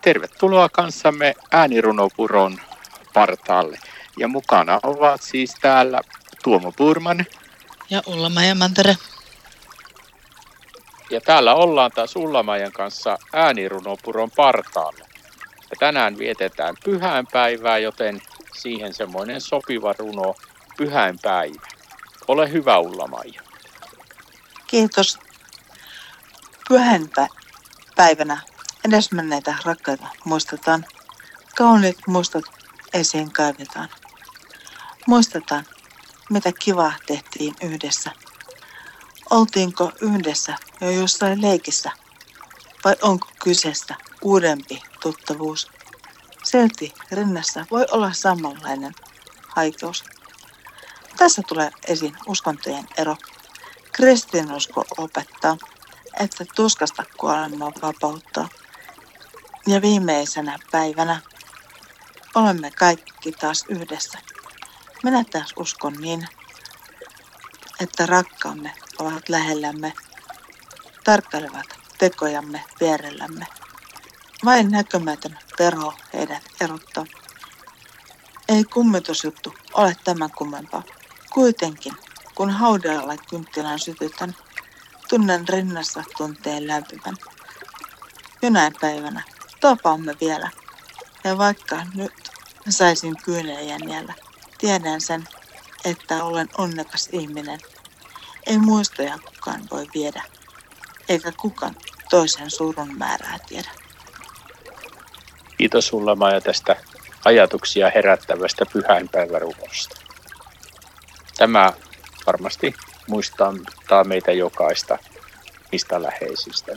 Tervetuloa kanssamme äänirunopuron partaalle. Ja mukana ovat siis täällä Tuomo Purman. Ja Ulla Mantere. Ja täällä ollaan taas Ullamajan kanssa äänirunopuron partaalla. Ja tänään vietetään pyhäinpäivää, joten siihen semmoinen sopiva runo pyhäinpäivä. Ole hyvä Ullamaja. Kiitos. Pyhäinpäivänä edesmenneitä rakkaita muistetaan. Kauniit muistot esiin kaivetaan. Muistetaan, mitä kivaa tehtiin yhdessä. Oltiinko yhdessä jo jossain leikissä? Vai onko kyseessä uudempi tuttavuus? Silti rinnassa voi olla samanlainen haikeus. Tässä tulee esiin uskontojen ero. Kristinusko opettaa, että tuskasta kuolemaa vapauttaa. Ja viimeisenä päivänä olemme kaikki taas yhdessä. Minä taas uskon niin, että rakkaamme ovat lähellämme, tarkkailevat tekojamme vierellämme. Vain näkymätön perho heidät erottaa. Ei kummitusjuttu ole tämän kummempaa. Kuitenkin, kun haudalla kynttilän sytytän, tunnen rinnassa tunteen lämpimän. Jonain päivänä tapaamme vielä. Ja vaikka nyt saisin kyyneen jäljellä, tiedän sen, että olen onnekas ihminen. Ei muistoja kukaan voi viedä, eikä kukaan toisen surun määrää tiedä. Kiitos sulla Maja tästä ajatuksia herättävästä pyhäinpäivärukosta. Tämä varmasti muistaa meitä jokaista mistä läheisistä.